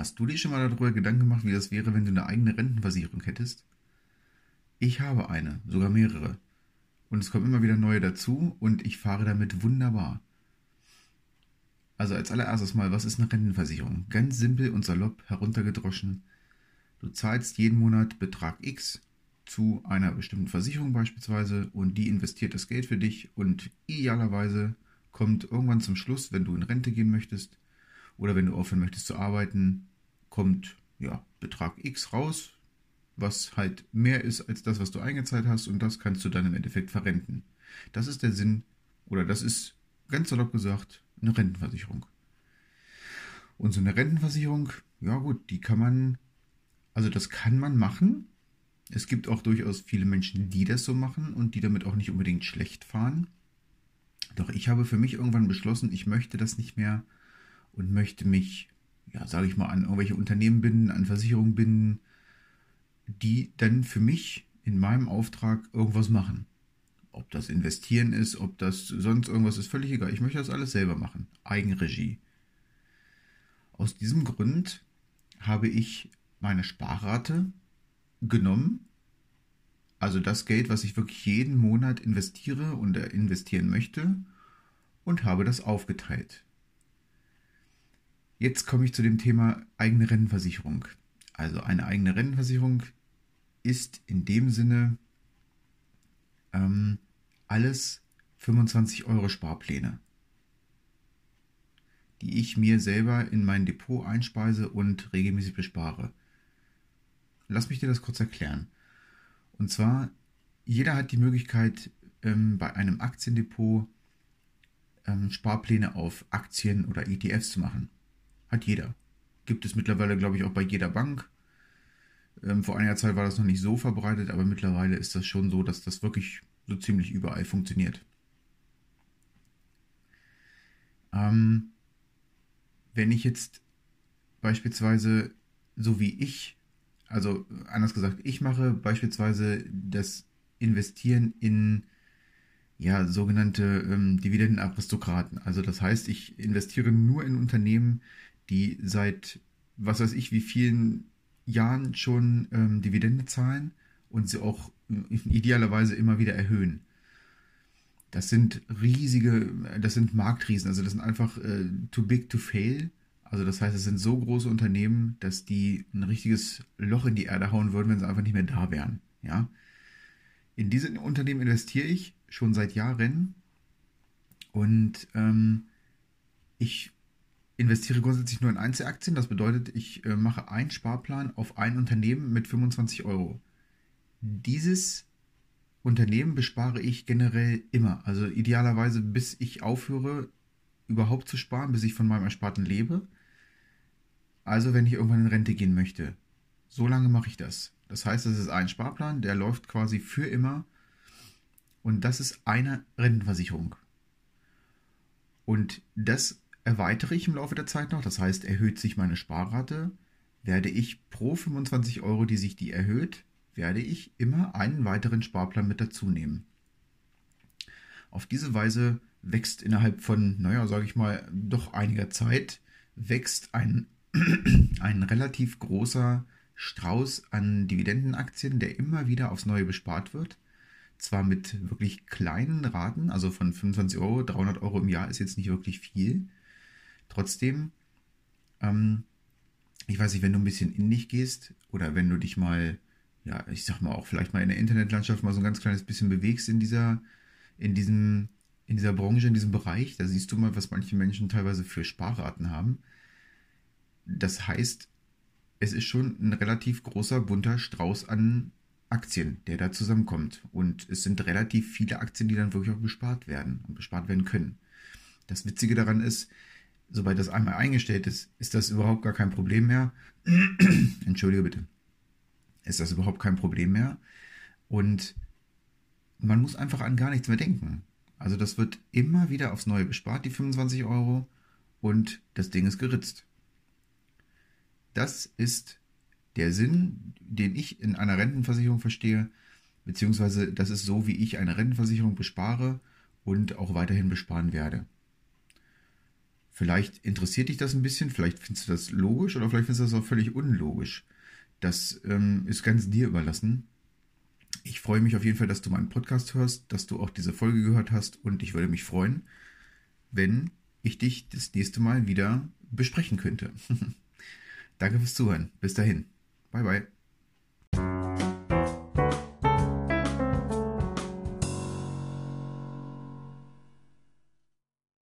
Hast du dir schon mal darüber Gedanken gemacht, wie das wäre, wenn du eine eigene Rentenversicherung hättest? Ich habe eine, sogar mehrere. Und es kommen immer wieder neue dazu und ich fahre damit wunderbar. Also als allererstes mal, was ist eine Rentenversicherung? Ganz simpel und salopp heruntergedroschen. Du zahlst jeden Monat Betrag X zu einer bestimmten Versicherung beispielsweise und die investiert das Geld für dich und idealerweise kommt irgendwann zum Schluss, wenn du in Rente gehen möchtest oder wenn du aufhören möchtest zu arbeiten, kommt ja Betrag X raus, was halt mehr ist als das, was du eingezahlt hast und das kannst du dann im Endeffekt verrenten. Das ist der Sinn oder das ist ganz salopp gesagt eine Rentenversicherung. Und so eine Rentenversicherung, ja gut, die kann man, also das kann man machen. Es gibt auch durchaus viele Menschen, die das so machen und die damit auch nicht unbedingt schlecht fahren. Doch ich habe für mich irgendwann beschlossen, ich möchte das nicht mehr und möchte mich, ja, sage ich mal, an irgendwelche Unternehmen binden, an Versicherungen binden, die dann für mich in meinem Auftrag irgendwas machen. Ob das investieren ist, ob das sonst irgendwas ist, völlig egal. Ich möchte das alles selber machen. Eigenregie. Aus diesem Grund habe ich meine Sparrate genommen. Also das Geld, was ich wirklich jeden Monat investiere und investieren möchte und habe das aufgeteilt. Jetzt komme ich zu dem Thema eigene Rentenversicherung. Also eine eigene Rentenversicherung ist in dem Sinne ähm, alles 25 Euro Sparpläne, die ich mir selber in mein Depot einspeise und regelmäßig bespare. Lass mich dir das kurz erklären. Und zwar, jeder hat die Möglichkeit, ähm, bei einem Aktiendepot ähm, Sparpläne auf Aktien oder ETFs zu machen. Hat jeder. Gibt es mittlerweile, glaube ich, auch bei jeder Bank. Ähm, vor einiger Zeit war das noch nicht so verbreitet, aber mittlerweile ist das schon so, dass das wirklich so ziemlich überall funktioniert. Ähm, wenn ich jetzt beispielsweise, so wie ich, also anders gesagt, ich mache beispielsweise das Investieren in ja, sogenannte ähm, Dividendenaristokraten. Also das heißt, ich investiere nur in Unternehmen, die seit was weiß ich wie vielen Jahren schon ähm, Dividende zahlen und sie auch idealerweise immer wieder erhöhen. Das sind riesige, das sind Marktriesen, also das sind einfach äh, too big to fail. Also das heißt, es sind so große Unternehmen, dass die ein richtiges Loch in die Erde hauen würden, wenn sie einfach nicht mehr da wären. Ja. In diese Unternehmen investiere ich schon seit Jahren und ähm, ich investiere grundsätzlich nur in Einzelaktien. Das bedeutet, ich äh, mache einen Sparplan auf ein Unternehmen mit 25 Euro. Dieses Unternehmen bespare ich generell immer. Also idealerweise, bis ich aufhöre, überhaupt zu sparen, bis ich von meinem Ersparten lebe. Also, wenn ich irgendwann in Rente gehen möchte. So lange mache ich das. Das heißt, es ist ein Sparplan, der läuft quasi für immer. Und das ist eine Rentenversicherung. Und das erweitere ich im Laufe der Zeit noch. Das heißt, erhöht sich meine Sparrate, werde ich pro 25 Euro, die sich die erhöht, werde ich immer einen weiteren Sparplan mit dazu nehmen. Auf diese Weise wächst innerhalb von, naja, sage ich mal, doch einiger Zeit, wächst ein, ein relativ großer Strauß an Dividendenaktien, der immer wieder aufs Neue bespart wird. Zwar mit wirklich kleinen Raten, also von 25 Euro, 300 Euro im Jahr ist jetzt nicht wirklich viel. Trotzdem, ähm, ich weiß nicht, wenn du ein bisschen in dich gehst oder wenn du dich mal ja, ich sag mal auch vielleicht mal in der Internetlandschaft mal so ein ganz kleines bisschen bewegst in dieser, in diesem, in dieser Branche, in diesem Bereich, da siehst du mal, was manche Menschen teilweise für Sparraten haben. Das heißt, es ist schon ein relativ großer, bunter Strauß an Aktien, der da zusammenkommt. Und es sind relativ viele Aktien, die dann wirklich auch bespart werden und bespart werden können. Das Witzige daran ist, sobald das einmal eingestellt ist, ist das überhaupt gar kein Problem mehr. Entschuldige bitte ist das überhaupt kein Problem mehr. Und man muss einfach an gar nichts mehr denken. Also das wird immer wieder aufs Neue bespart, die 25 Euro, und das Ding ist geritzt. Das ist der Sinn, den ich in einer Rentenversicherung verstehe, beziehungsweise das ist so, wie ich eine Rentenversicherung bespare und auch weiterhin besparen werde. Vielleicht interessiert dich das ein bisschen, vielleicht findest du das logisch oder vielleicht findest du das auch völlig unlogisch. Das ähm, ist ganz dir überlassen. Ich freue mich auf jeden Fall, dass du meinen Podcast hörst, dass du auch diese Folge gehört hast und ich würde mich freuen, wenn ich dich das nächste Mal wieder besprechen könnte. Danke fürs Zuhören. Bis dahin. Bye bye.